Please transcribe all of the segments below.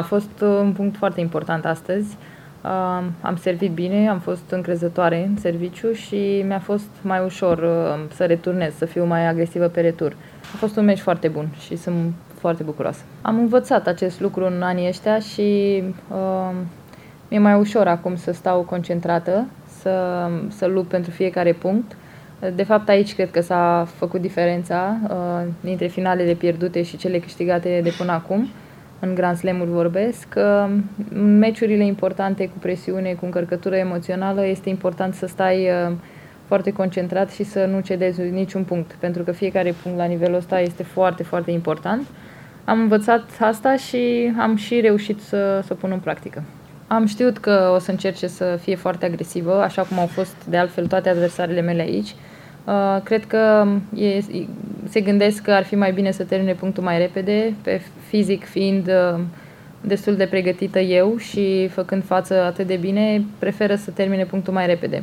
A fost un punct foarte important astăzi. Am servit bine, am fost încrezătoare în serviciu și mi-a fost mai ușor să returnez, să fiu mai agresivă pe retur. A fost un meci foarte bun și sunt foarte bucuroasă. Am învățat acest lucru în anii ăștia și uh, mi-e mai ușor acum să stau concentrată, să, să lupt pentru fiecare punct. De fapt, aici cred că s-a făcut diferența uh, dintre finalele pierdute și cele câștigate de până acum. În Grand Slam-uri vorbesc. Uh, în meciurile importante cu presiune, cu încărcătură emoțională, este important să stai uh, foarte concentrat și să nu cedezi niciun punct, pentru că fiecare punct la nivelul ăsta este foarte, foarte important. Am învățat asta și am și reușit să, să pun în practică. Am știut că o să încerce să fie foarte agresivă, așa cum au fost de altfel toate adversarele mele aici. Uh, cred că e, se gândesc că ar fi mai bine să termine punctul mai repede, pe fizic fiind uh, destul de pregătită eu și făcând față atât de bine, preferă să termine punctul mai repede.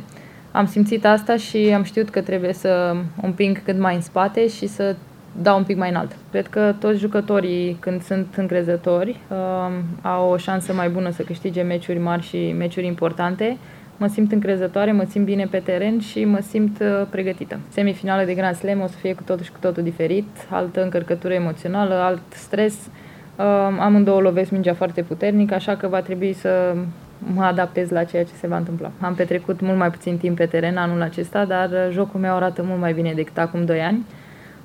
Am simțit asta și am știut că trebuie să împing cât mai în spate și să dau un pic mai înalt. Cred că toți jucătorii, când sunt încrezători, uh, au o șansă mai bună să câștige meciuri mari și meciuri importante. Mă simt încrezătoare, mă simt bine pe teren și mă simt uh, pregătită. Semifinala de Grand Slam o să fie cu totul și cu totul diferit, altă încărcătură emoțională, alt stres. Uh, amândouă lovesc mingea foarte puternic, așa că va trebui să mă adaptez la ceea ce se va întâmpla. Am petrecut mult mai puțin timp pe teren anul acesta, dar uh, jocul meu arată mult mai bine decât acum 2 ani.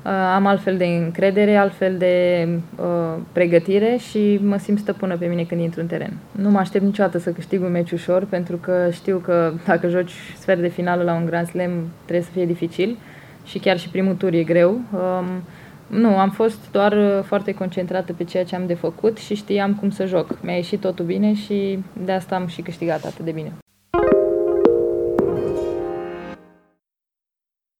Uh, am altfel de încredere, altfel de uh, pregătire și mă simt stăpână pe mine când intru în teren. Nu mă aștept niciodată să câștig un meci ușor, pentru că știu că dacă joci sfert de finală la un Grand Slam trebuie să fie dificil și chiar și primul tur e greu. Um, nu, am fost doar uh, foarte concentrată pe ceea ce am de făcut și știam cum să joc. Mi-a ieșit totul bine și de asta am și câștigat atât de bine.